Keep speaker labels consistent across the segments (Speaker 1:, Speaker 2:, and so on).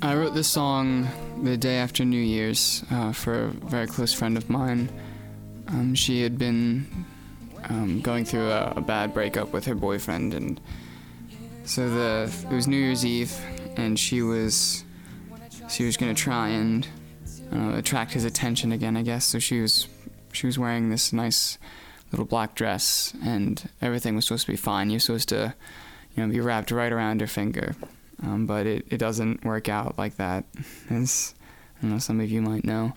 Speaker 1: I wrote this song the day after New Year's uh, for a very close friend of mine. Um, she had been um, going through a, a, bad breakup with her boyfriend, and so the it was New Year's Eve, and she was she was gonna try and uh, attract his attention again, I guess. So she was she was wearing this nice little black dress, and everything was supposed to be fine. You're supposed to, you know, be wrapped right around her finger. Um, but it, it doesn't work out like that, as I know some of you might know.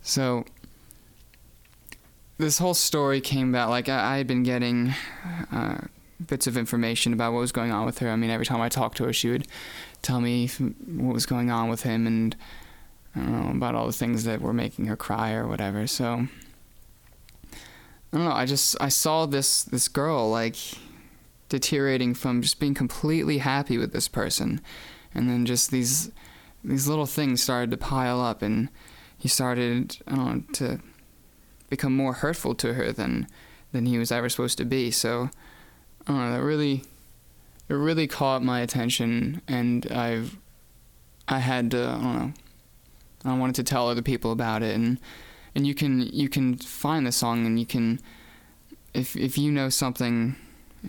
Speaker 1: So this whole story came about like I, I had been getting uh, bits of information about what was going on with her. I mean, every time I talked to her, she would tell me what was going on with him and I don't know about all the things that were making her cry or whatever. So I don't know. I just I saw this this girl like deteriorating from just being completely happy with this person, and then just these these little things started to pile up, and he started I don't know to become more hurtful to her than than he was ever supposed to be. So I don't know. That really it really caught my attention, and I've I had to I don't know. I wanted to tell other people about it, and and you can you can find the song, and you can if if you know something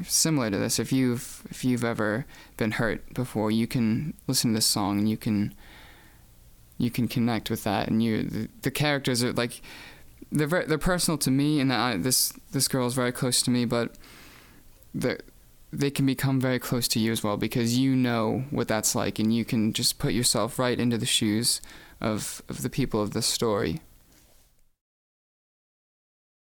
Speaker 1: similar to this. If you've if you've ever been hurt before, you can listen to this song and you can you can connect with that. And you the, the characters are like they're very, they're personal to me, and I, this this girl is very close to me, but the they can become very close to you as well because you know what that's like and you can just put yourself right into the shoes of, of the people of this story.